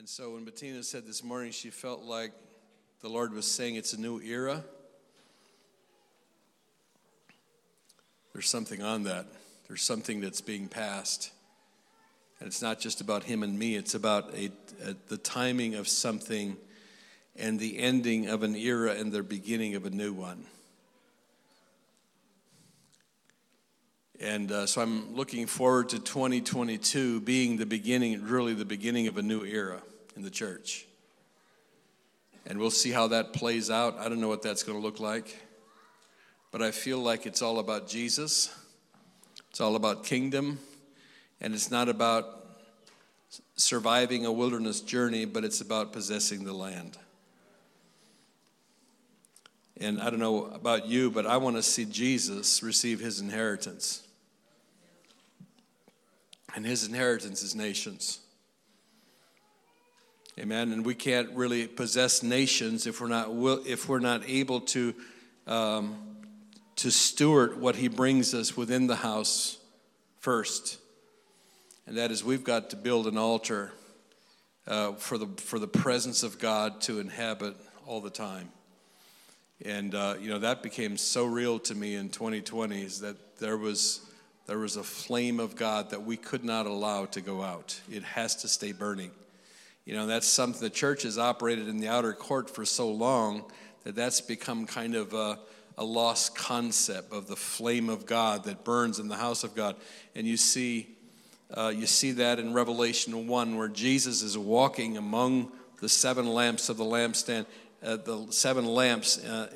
And so when Bettina said this morning she felt like the Lord was saying it's a new era, there's something on that. There's something that's being passed. And it's not just about him and me, it's about a, a, the timing of something and the ending of an era and the beginning of a new one. And uh, so I'm looking forward to 2022 being the beginning, really the beginning of a new era in the church. And we'll see how that plays out. I don't know what that's going to look like. But I feel like it's all about Jesus, it's all about kingdom, and it's not about surviving a wilderness journey, but it's about possessing the land. And I don't know about you, but I want to see Jesus receive his inheritance. And his inheritance is nations. Amen. And we can't really possess nations if we're not if we're not able to um, to steward what He brings us within the house first, and that is we've got to build an altar uh, for the for the presence of God to inhabit all the time. And uh, you know that became so real to me in 2020 is that there was there was a flame of God that we could not allow to go out. It has to stay burning. You know, that's something the church has operated in the outer court for so long that that's become kind of a, a lost concept of the flame of God that burns in the house of God. And you see, uh, you see that in Revelation 1, where Jesus is walking among the seven lamps of the lampstand, uh, the seven lamps uh,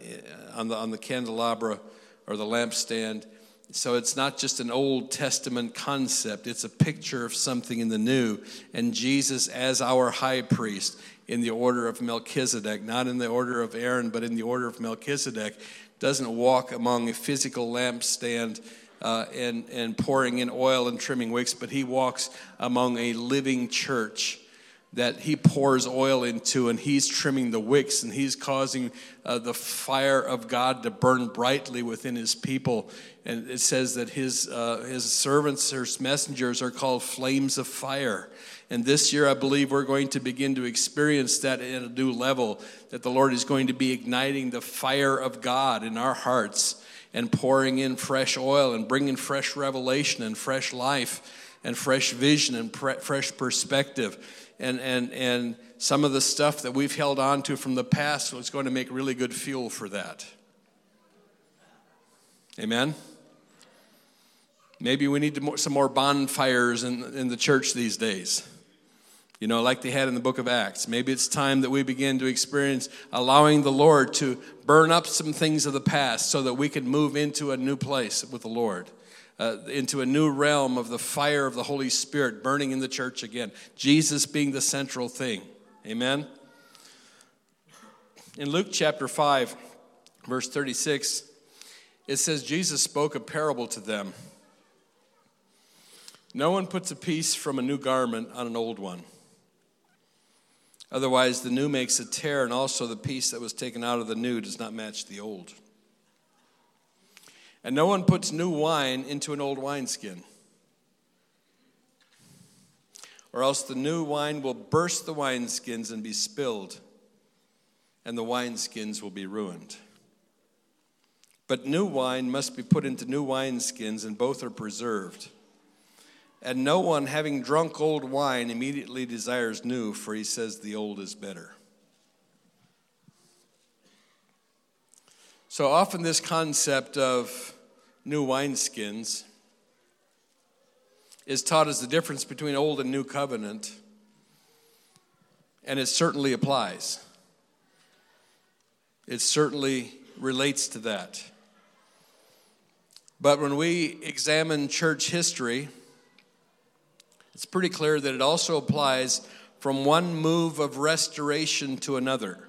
on, the, on the candelabra or the lampstand so it's not just an Old Testament concept, it's a picture of something in the new. And Jesus, as our high priest in the order of Melchizedek, not in the order of Aaron, but in the order of Melchizedek, doesn't walk among a physical lampstand. Uh, and, and pouring in oil and trimming wicks, but he walks among a living church that he pours oil into and he's trimming the wicks and he's causing uh, the fire of God to burn brightly within his people. And it says that his, uh, his servants, his messengers, are called flames of fire. And this year, I believe we're going to begin to experience that at a new level, that the Lord is going to be igniting the fire of God in our hearts and pouring in fresh oil and bringing fresh revelation and fresh life and fresh vision and pre- fresh perspective and, and, and some of the stuff that we've held on to from the past was going to make really good fuel for that. Amen? Maybe we need some more bonfires in, in the church these days. You know, like they had in the book of Acts. Maybe it's time that we begin to experience allowing the Lord to burn up some things of the past so that we can move into a new place with the Lord uh, into a new realm of the fire of the Holy Spirit burning in the church again. Jesus being the central thing. Amen. In Luke chapter 5, verse 36, it says, Jesus spoke a parable to them. No one puts a piece from a new garment on an old one. Otherwise, the new makes a tear, and also the piece that was taken out of the new does not match the old. And no one puts new wine into an old wineskin, or else the new wine will burst the wineskins and be spilled, and the wineskins will be ruined. But new wine must be put into new wineskins, and both are preserved. And no one, having drunk old wine, immediately desires new, for he says the old is better. So often, this concept of new wineskins is taught as the difference between old and new covenant, and it certainly applies. It certainly relates to that. But when we examine church history, it's pretty clear that it also applies from one move of restoration to another.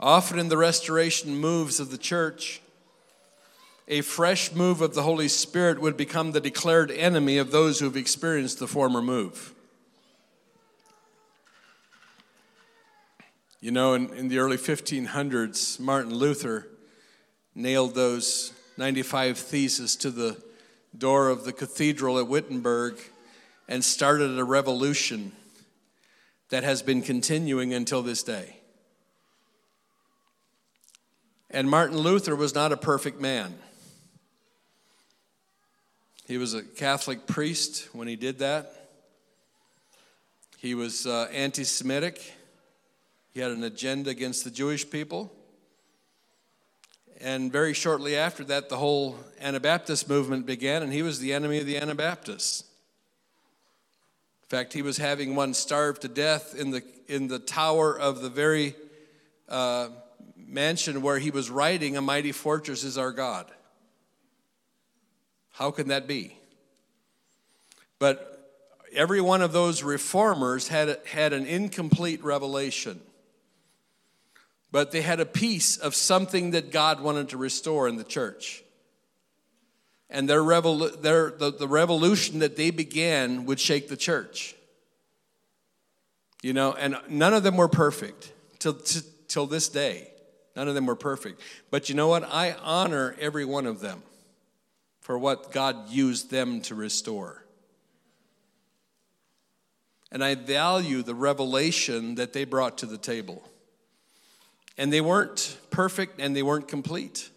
Often in the restoration moves of the church, a fresh move of the Holy Spirit would become the declared enemy of those who have experienced the former move. You know, in, in the early 1500s, Martin Luther nailed those 95 theses to the door of the cathedral at Wittenberg, and started a revolution that has been continuing until this day. And Martin Luther was not a perfect man. He was a Catholic priest when he did that. He was uh, anti Semitic. He had an agenda against the Jewish people. And very shortly after that, the whole Anabaptist movement began, and he was the enemy of the Anabaptists. In fact, he was having one starved to death in the, in the tower of the very uh, mansion where he was writing, A Mighty Fortress is Our God. How can that be? But every one of those reformers had, had an incomplete revelation. But they had a piece of something that God wanted to restore in the church. And their, revol- their the, the revolution that they began would shake the church. You know, and none of them were perfect till, till, till this day. None of them were perfect. But you know what? I honor every one of them for what God used them to restore. And I value the revelation that they brought to the table. And they weren't perfect and they weren't complete,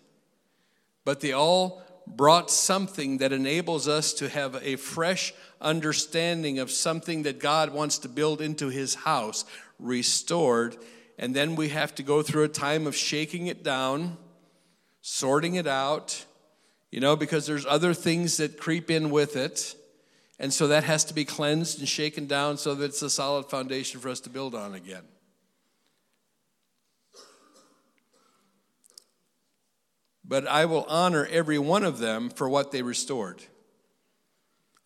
but they all brought something that enables us to have a fresh understanding of something that God wants to build into his house, restored. And then we have to go through a time of shaking it down, sorting it out, you know, because there's other things that creep in with it. And so that has to be cleansed and shaken down so that it's a solid foundation for us to build on again. But I will honor every one of them for what they restored.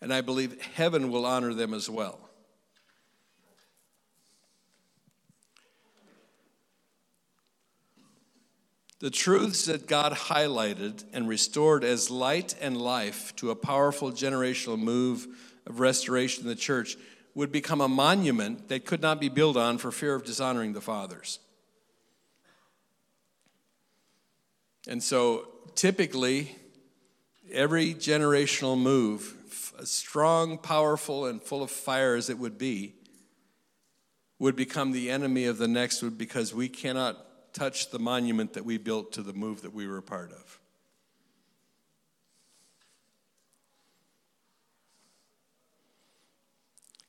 And I believe heaven will honor them as well. The truths that God highlighted and restored as light and life to a powerful generational move of restoration in the church would become a monument that could not be built on for fear of dishonoring the fathers. And so typically, every generational move, as strong, powerful, and full of fire as it would be, would become the enemy of the next because we cannot touch the monument that we built to the move that we were a part of.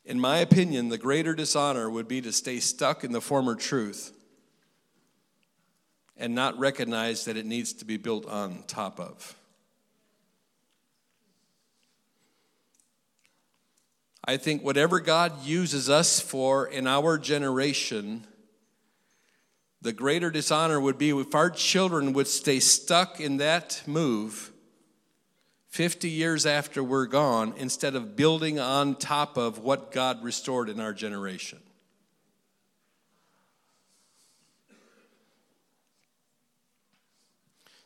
In my opinion, the greater dishonor would be to stay stuck in the former truth and not recognize that it needs to be built on top of. I think whatever God uses us for in our generation the greater dishonor would be if our children would stay stuck in that move 50 years after we're gone instead of building on top of what God restored in our generation.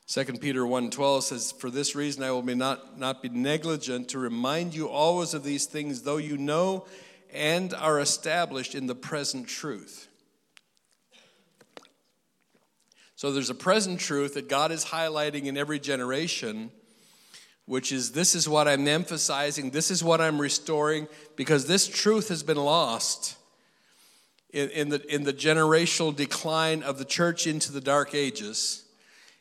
Second Peter 1:12 says, "For this reason I will be not, not be negligent to remind you always of these things, though you know and are established in the present truth." So there's a present truth that God is highlighting in every generation, which is this is what I'm emphasizing, this is what I'm restoring, because this truth has been lost in, in the, in the generational decline of the church into the dark ages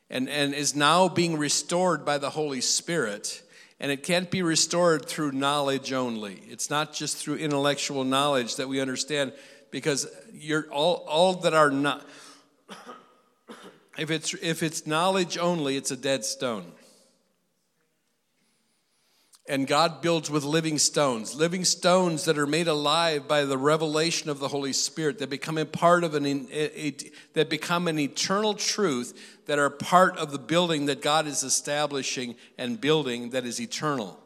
and, and is now being restored by the Holy Spirit. And it can't be restored through knowledge only. It's not just through intellectual knowledge that we understand, because you're all, all that are not if it's, if it's knowledge only, it's a dead stone. And God builds with living stones, living stones that are made alive by the revelation of the Holy Spirit, that become a part of an, a, a, that become an eternal truth, that are part of the building that God is establishing and building that is eternal,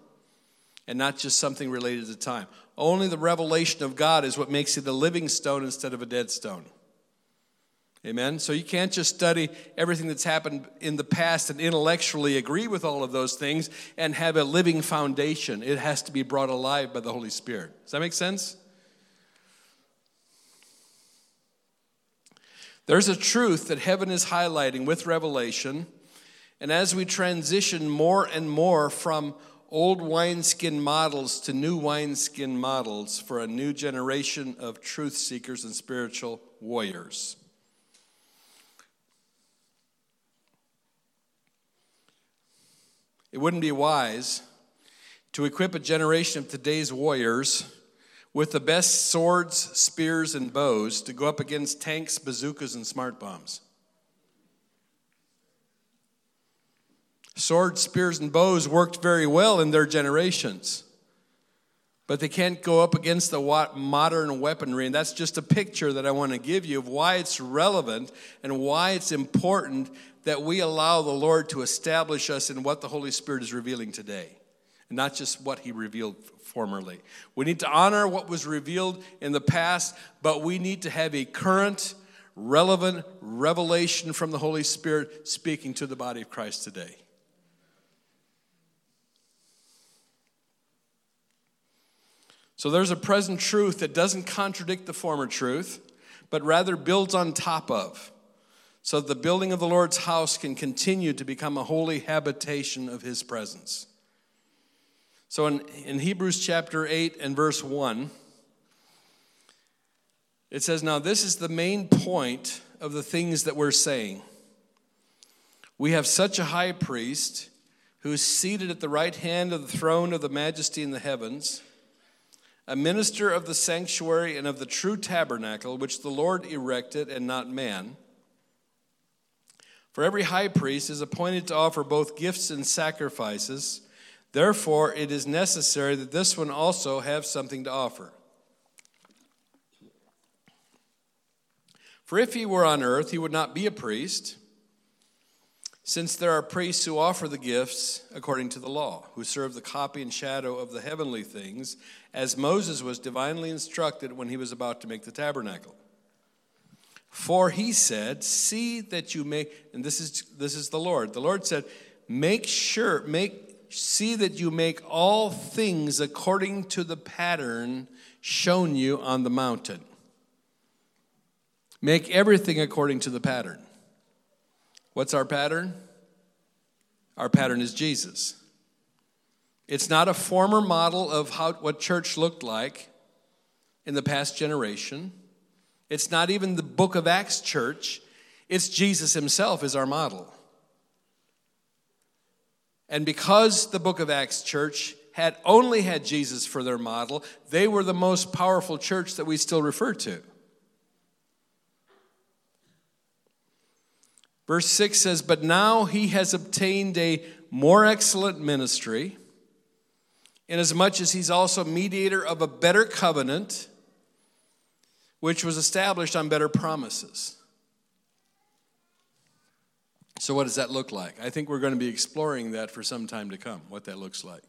and not just something related to time. Only the revelation of God is what makes it a living stone instead of a dead stone. Amen. So you can't just study everything that's happened in the past and intellectually agree with all of those things and have a living foundation. It has to be brought alive by the Holy Spirit. Does that make sense? There's a truth that heaven is highlighting with revelation. And as we transition more and more from old wineskin models to new wineskin models for a new generation of truth seekers and spiritual warriors. It wouldn't be wise to equip a generation of today's warriors with the best swords, spears, and bows to go up against tanks, bazookas, and smart bombs. Swords, spears, and bows worked very well in their generations. But they can't go up against the modern weaponry. And that's just a picture that I want to give you of why it's relevant and why it's important that we allow the Lord to establish us in what the Holy Spirit is revealing today, and not just what He revealed formerly. We need to honor what was revealed in the past, but we need to have a current, relevant revelation from the Holy Spirit speaking to the body of Christ today. So there's a present truth that doesn't contradict the former truth, but rather builds on top of, so that the building of the Lord's house can continue to become a holy habitation of His presence. So in, in Hebrews chapter 8 and verse 1, it says, Now this is the main point of the things that we're saying. We have such a high priest who is seated at the right hand of the throne of the majesty in the heavens a minister of the sanctuary and of the true tabernacle, which the Lord erected and not man. For every high priest is appointed to offer both gifts and sacrifices. Therefore, it is necessary that this one also have something to offer. For if he were on earth, he would not be a priest since there are priests who offer the gifts according to the law, who serve the copy and shadow of the heavenly things, as Moses was divinely instructed when he was about to make the tabernacle. For he said, See that you make, and this is this is the Lord. The Lord said, Make sure, make see that you make all things according to the pattern shown you on the mountain. Make everything according to the pattern. What's our pattern? Our pattern is Jesus. It's not a former model of how, what church looked like in the past generation. It's not even the book of Acts church. It's Jesus himself is our model. And because the book of Acts church had only had Jesus for their model, they were the most powerful church that we still refer to. Verse 6 says, But now he has obtained a more excellent ministry, inasmuch as he's also mediator of a better covenant, which was established on better promises. So, what does that look like? I think we're going to be exploring that for some time to come, what that looks like.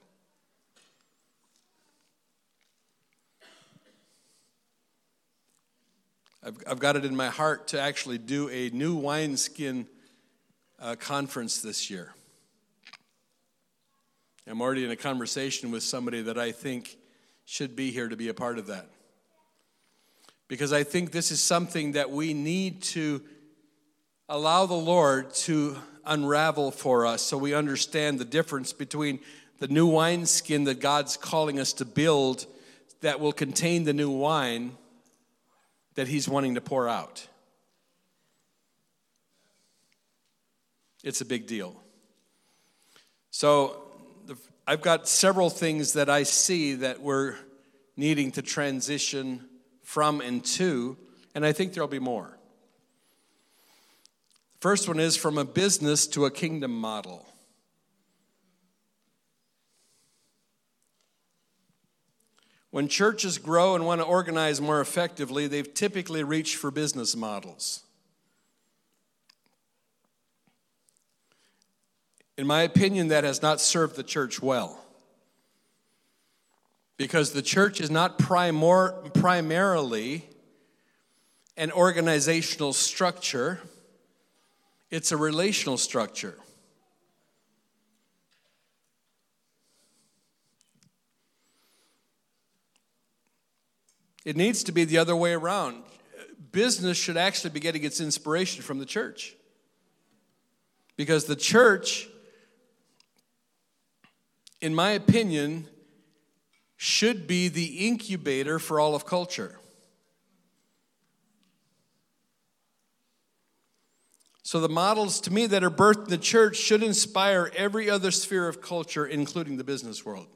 I've, I've got it in my heart to actually do a new wineskin uh, conference this year. I'm already in a conversation with somebody that I think should be here to be a part of that. Because I think this is something that we need to allow the Lord to unravel for us so we understand the difference between the new wineskin that God's calling us to build that will contain the new wine that He's wanting to pour out. It's a big deal. So, I've got several things that I see that we're needing to transition from and to, and I think there'll be more. First one is from a business to a kingdom model. When churches grow and want to organize more effectively, they've typically reached for business models. In my opinion, that has not served the church well. Because the church is not primor- primarily an organizational structure, it's a relational structure. It needs to be the other way around. Business should actually be getting its inspiration from the church. Because the church in my opinion, should be the incubator for all of culture. So, the models to me that are birthed in the church should inspire every other sphere of culture, including the business world.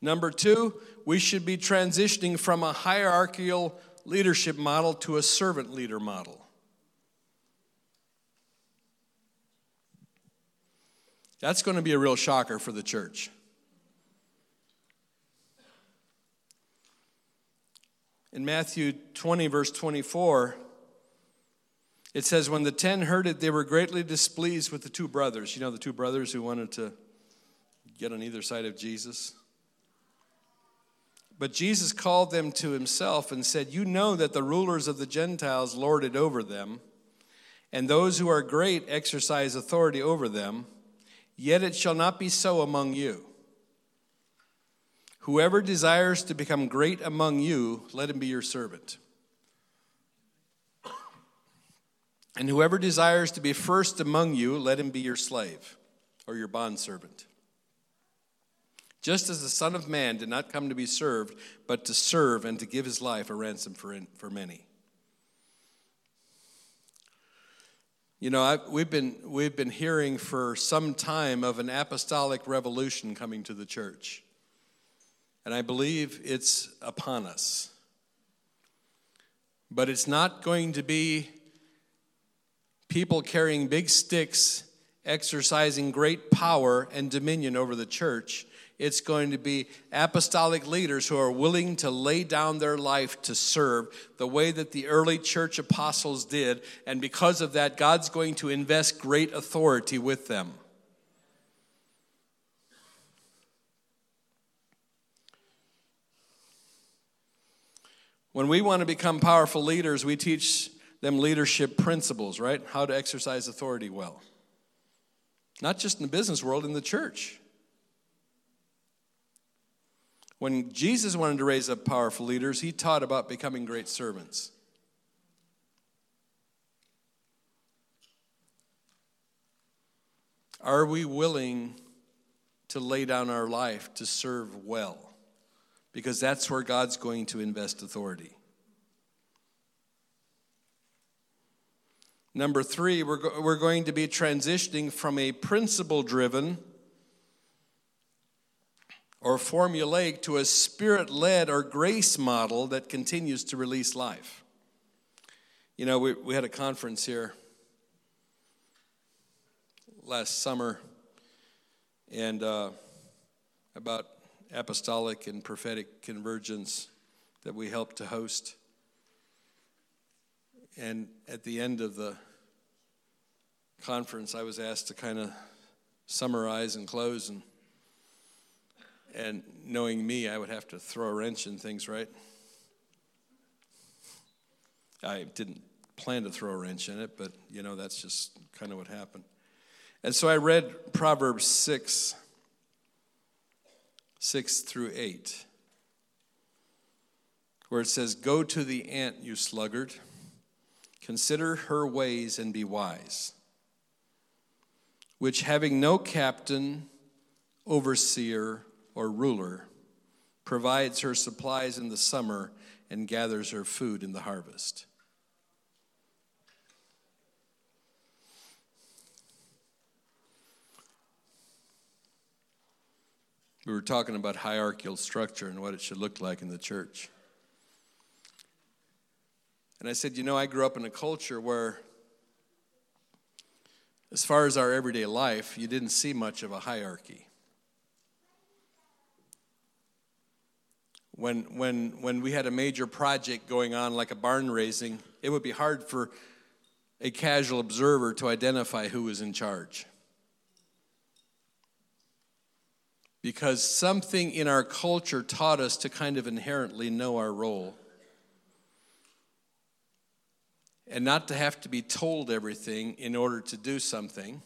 Number two, we should be transitioning from a hierarchical leadership model to a servant leader model. That's going to be a real shocker for the church. In Matthew 20, verse 24, it says, When the ten heard it, they were greatly displeased with the two brothers. You know, the two brothers who wanted to get on either side of Jesus? But Jesus called them to himself and said, You know that the rulers of the Gentiles lord it over them, and those who are great exercise authority over them, yet it shall not be so among you. Whoever desires to become great among you, let him be your servant. And whoever desires to be first among you, let him be your slave or your bondservant. Just as the Son of Man did not come to be served, but to serve and to give his life a ransom for, for many. You know, I, we've, been, we've been hearing for some time of an apostolic revolution coming to the church. And I believe it's upon us. But it's not going to be people carrying big sticks, exercising great power and dominion over the church it's going to be apostolic leaders who are willing to lay down their life to serve the way that the early church apostles did. And because of that, God's going to invest great authority with them. When we want to become powerful leaders, we teach them leadership principles, right? How to exercise authority well. Not just in the business world, in the church. When Jesus wanted to raise up powerful leaders, he taught about becoming great servants. Are we willing to lay down our life to serve well? Because that's where God's going to invest authority. Number three, we're, we're going to be transitioning from a principle driven or formulaic to a spirit led or grace model that continues to release life. You know, we, we had a conference here last summer and uh, about apostolic and prophetic convergence that we helped to host. And at the end of the conference, I was asked to kind of summarize and close and and knowing me, I would have to throw a wrench in things, right? I didn't plan to throw a wrench in it, but you know, that's just kind of what happened. And so I read Proverbs 6, 6 through 8, where it says, Go to the ant, you sluggard, consider her ways and be wise, which having no captain, overseer, or ruler, provides her supplies in the summer and gathers her food in the harvest. We were talking about hierarchical structure and what it should look like in the church. And I said, you know, I grew up in a culture where, as far as our everyday life, you didn't see much of a hierarchy. When, when, when we had a major project going on, like a barn raising, it would be hard for a casual observer to identify who was in charge. Because something in our culture taught us to kind of inherently know our role and not to have to be told everything in order to do something,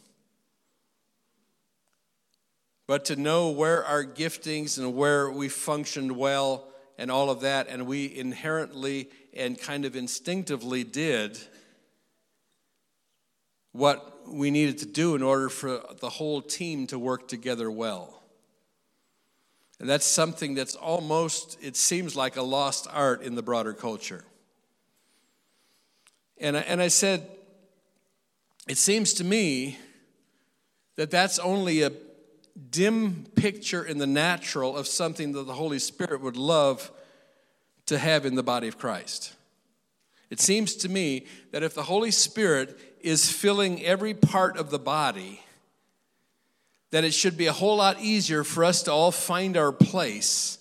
but to know where our giftings and where we functioned well and all of that, and we inherently and kind of instinctively did, what we needed to do in order for the whole team to work together well. And that's something that's almost, it seems like a lost art in the broader culture. And I, and I said, it seems to me that that's only a dim picture in the natural of something that the Holy Spirit would love to have in the body of Christ. It seems to me that if the Holy Spirit is filling every part of the body, that it should be a whole lot easier for us to all find our place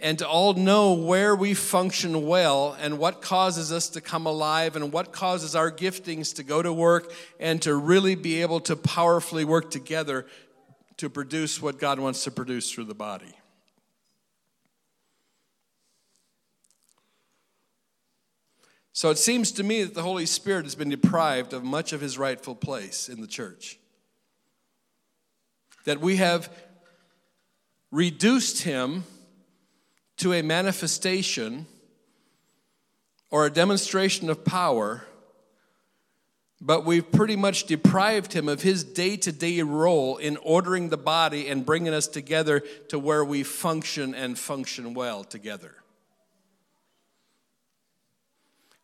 and to all know where we function well and what causes us to come alive and what causes our giftings to go to work and to really be able to powerfully work together to produce what God wants to produce through the body. So it seems to me that the Holy Spirit has been deprived of much of his rightful place in the church. That we have reduced him to a manifestation or a demonstration of power, but we've pretty much deprived him of his day to day role in ordering the body and bringing us together to where we function and function well together.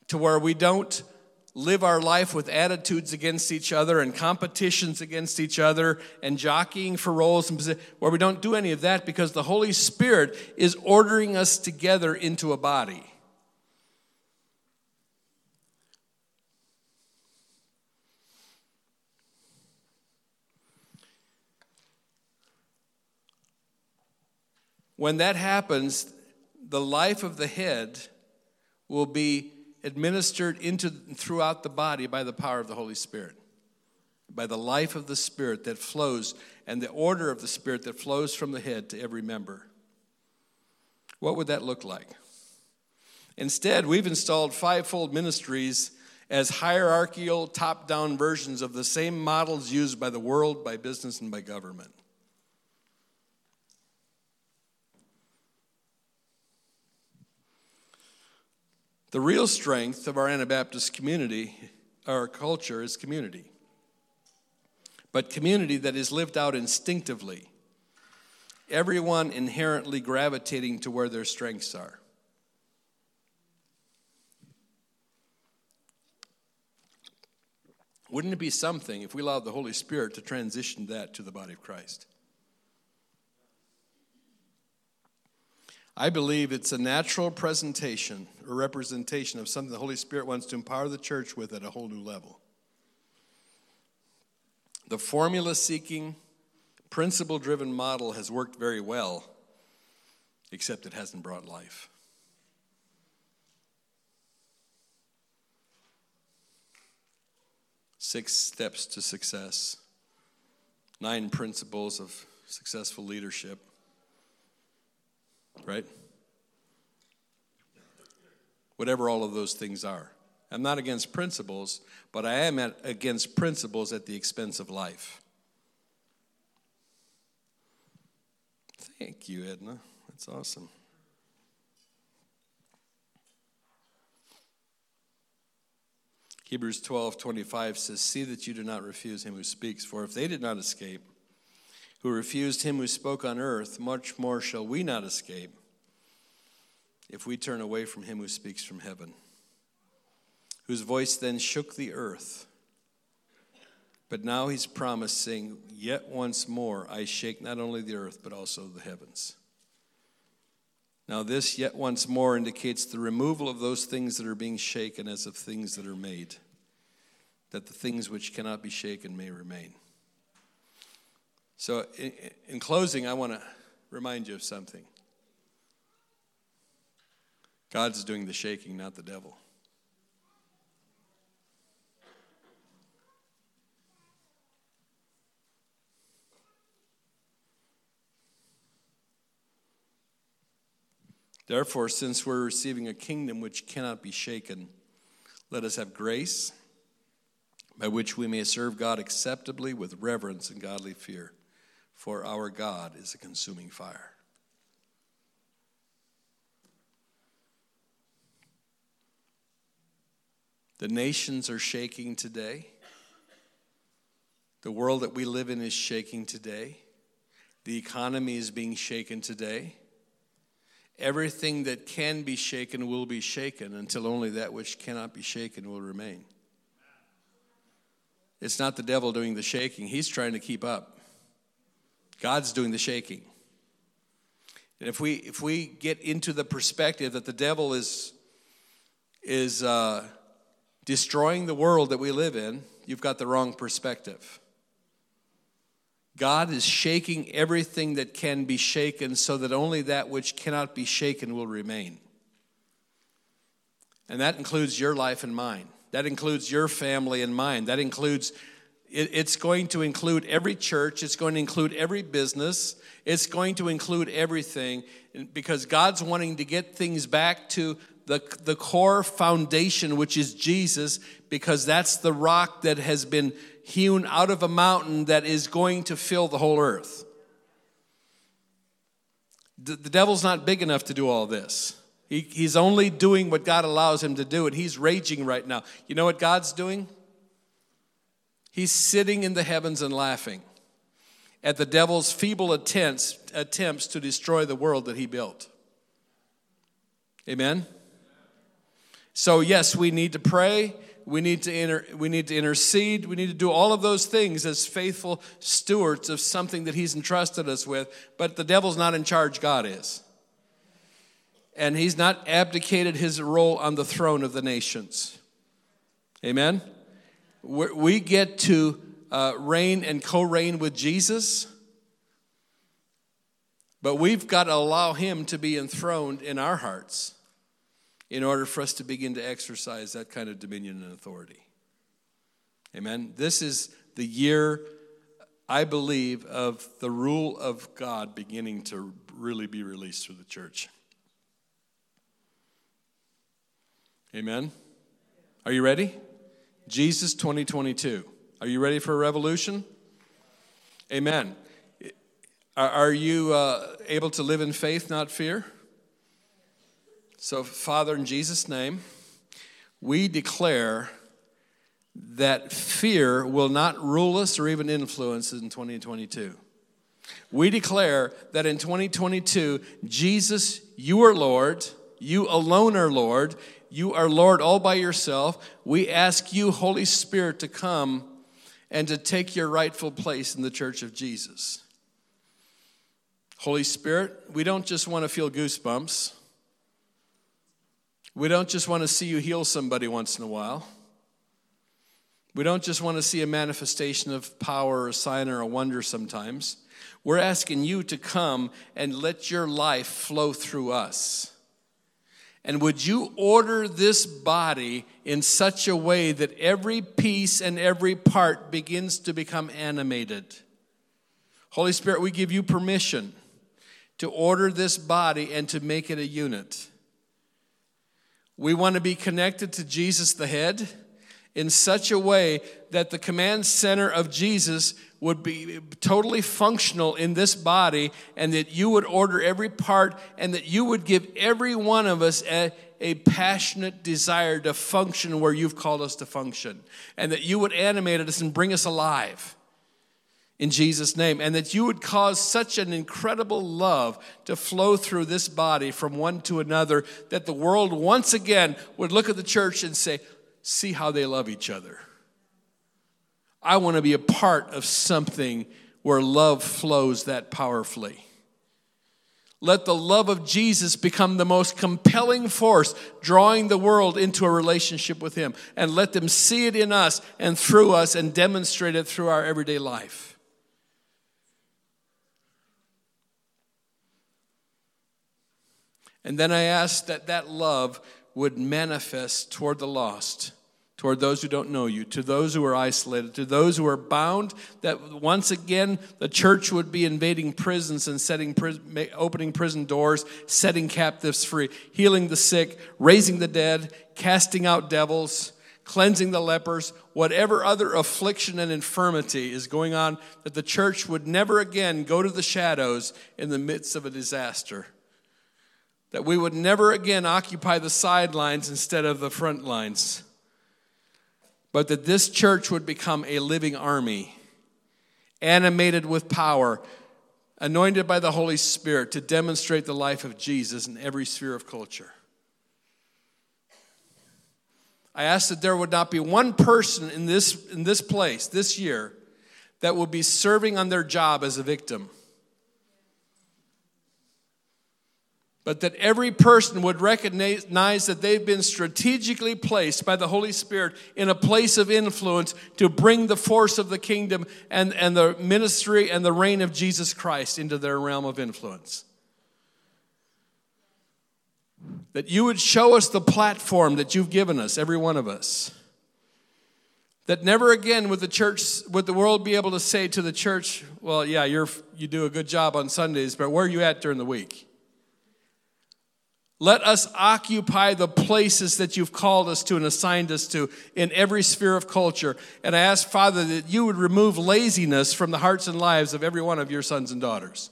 To where we don't live our life with attitudes against each other and competitions against each other and jockeying for roles and positions, where we don't do any of that because the Holy Spirit is ordering us together into a body. When that happens, the life of the head will be administered into throughout the body by the power of the Holy Spirit, by the life of the Spirit that flows and the order of the Spirit that flows from the head to every member. What would that look like? Instead, we've installed fivefold ministries as hierarchical, top down versions of the same models used by the world, by business, and by government. The real strength of our Anabaptist community, our culture, is community. But community that is lived out instinctively. Everyone inherently gravitating to where their strengths are. Wouldn't it be something if we allowed the Holy Spirit to transition that to the body of Christ? I believe it's a natural presentation or representation of something the Holy Spirit wants to empower the church with at a whole new level. The formula seeking, principle driven model has worked very well, except it hasn't brought life. Six steps to success, nine principles of successful leadership right? Whatever all of those things are. I'm not against principles, but I am at, against principles at the expense of life. Thank you, Edna. That's awesome. Hebrews 12 25 says, See that you do not refuse him who speaks, for if they did not escape, who refused him who spoke on earth, much more shall we not escape if we turn away from him who speaks from heaven, whose voice then shook the earth. But now he's promising, Yet once more I shake not only the earth, but also the heavens. Now, this yet once more indicates the removal of those things that are being shaken as of things that are made, that the things which cannot be shaken may remain. So, in, in closing, I want to remind you of something God's doing the shaking, not the devil. Therefore, since we're receiving a kingdom which cannot be shaken, let us have grace by which we may serve God acceptably with reverence and godly fear for our God is a consuming fire. The nations are shaking today. The world that we live in is shaking today. The economy is being shaken today. Everything that can be shaken will be shaken until only that which cannot be shaken will remain. It's not the devil doing the shaking, he's trying to keep up. God's doing the shaking. And if we if we get into the perspective that the devil is is uh, destroying the world that we live in, you've got the wrong perspective. God is shaking everything that can be shaken so that only that which cannot be shaken will remain. And that includes your life and mine. That includes your family and mine. That includes, it's going to include every church. It's going to include every business. It's going to include everything because God's wanting to get things back to the, the core foundation, which is Jesus, because that's the rock that has been hewn out of a mountain that is going to fill the whole earth. The, the devil's not big enough to do all this. He, he's only doing what God allows him to do, and he's raging right now. You know what God's doing? He's sitting in the heavens and laughing at the devil's feeble attempts, attempts to destroy the world that he built. Amen? So, yes, we need to pray. We need to inter, we need to intercede. We need to do all of those things as faithful stewards of something that He's entrusted us with. But the devil's not in charge, God is. And He's not abdicated His role on the throne of the nations. Amen? We're, get to uh, reign and co reign with Jesus, but we've got to allow Him to be enthroned in our hearts in order for us to begin to exercise that kind of dominion and authority. Amen. This is the year, I believe, of the rule of God beginning to really be released through the church. Amen. Are you ready? Jesus 2022. Are you ready for a revolution? Amen. Are, you uh, able to live in faith, not fear? So, Father, in Jesus' name, we declare that fear will not rule us or even influence us in 2022. We declare that in 2022, Jesus, you are Lord, you alone are Lord, you are Lord all by yourself. We ask you, Holy Spirit, to come and to take your rightful place in the church of Jesus. Holy Spirit, we don't just want to feel goosebumps. We don't just want to see you heal somebody once in a while. We don't just want to see a manifestation of power or a sign or a wonder sometimes. We're asking you to come and let your life flow through us. And would you order this body in such a way that every piece and every part begins to become animated? Holy Spirit, we give you permission to order this body and to make it a unit. We want to be connected to Jesus, the head, in such a way that the command center of Jesus would be totally functional in this body, and that you would order every part, and that you would give every one of us a, a passionate desire to function where you've called us to function, and that you would animate us and bring us alive in Jesus' name, and that you would cause such an incredible love to flow through this body from one to another that the world once again would look at the church and say, See how they love each other. I want to be a part of something where love flows that powerfully. Let the love of Jesus become the most compelling force, drawing the world into a relationship with Him. And let them see it in us and through us and demonstrate it through our everyday life. And then I ask that that love would manifest toward the lost, toward those who don't know you, to those who are isolated, to those who are bound, that once again the church would be invading prisons and setting, opening prison doors, setting captives free, healing the sick, raising the dead, casting out devils, cleansing the lepers, whatever other affliction and infirmity is going on, that the church would never again go to the shadows in the midst of a disaster that we would never again occupy the sidelines instead of the front lines. But that this church would become a living army, animated with power, anointed by the Holy Spirit to demonstrate the life of Jesus in every sphere of culture. I ask that there would not be one person in this, in this place this year that will be serving on their job as a victim. But that every person would recognize that they've been strategically placed by the Holy Spirit in a place of influence to bring the force of the kingdom and, and the ministry and the reign of Jesus Christ into their realm of influence. That you would show us the platform that you've given us, every one of us. That never again would the church, would the world be able to say to the church, well, yeah, you're, you do a good job on Sundays, but where are you at during the week? Let us occupy the places that you've called us to and assigned us to in every sphere of culture. And I ask, Father, that you would remove laziness from the hearts and lives of every one of your sons and daughters.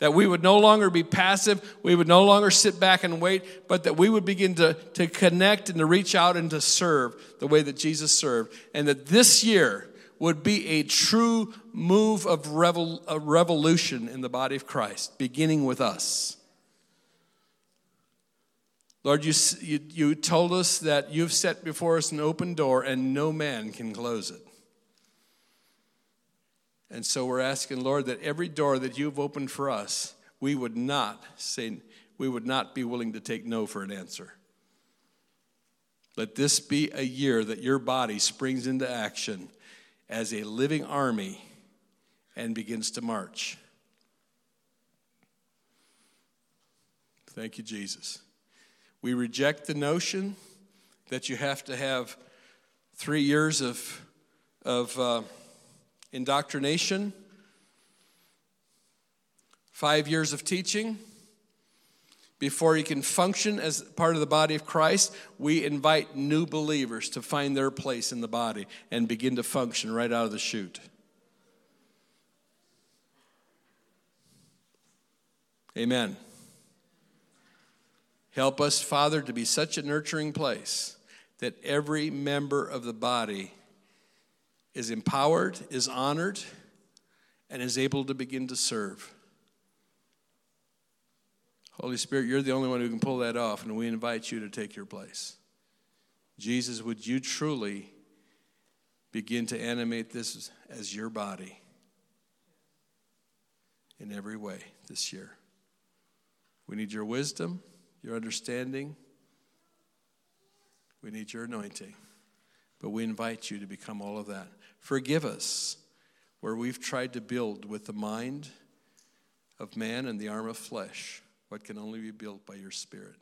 That we would no longer be passive, we would no longer sit back and wait, but that we would begin to, to connect and to reach out and to serve the way that Jesus served. And that this year would be a true move of revol- a revolution in the body of Christ, beginning with us. Lord, you, you, you told us that you've set before us an open door and no man can close it. And so we're asking, Lord, that every door that you've opened for us, we would not say, we would not be willing to take no for an answer. Let this be a year that your body springs into action as a living army and begins to march. Thank you, Jesus. We reject the notion that you have to have three years of, of uh, indoctrination, five years of teaching. Before you can function as part of the body of Christ, we invite new believers to find their place in the body and begin to function right out of the chute. Amen. Help us, Father, to be such a nurturing place that every member of the body is empowered, is honored, and is able to begin to serve. Holy Spirit, you're the only one who can pull that off, and we invite you to take your place. Jesus, would you truly begin to animate this as your body in every way this year? We need your wisdom your understanding. We need your anointing. But we invite you to become all of that. Forgive us where we've tried to build with the mind of man and the arm of flesh what can only be built by your Spirit.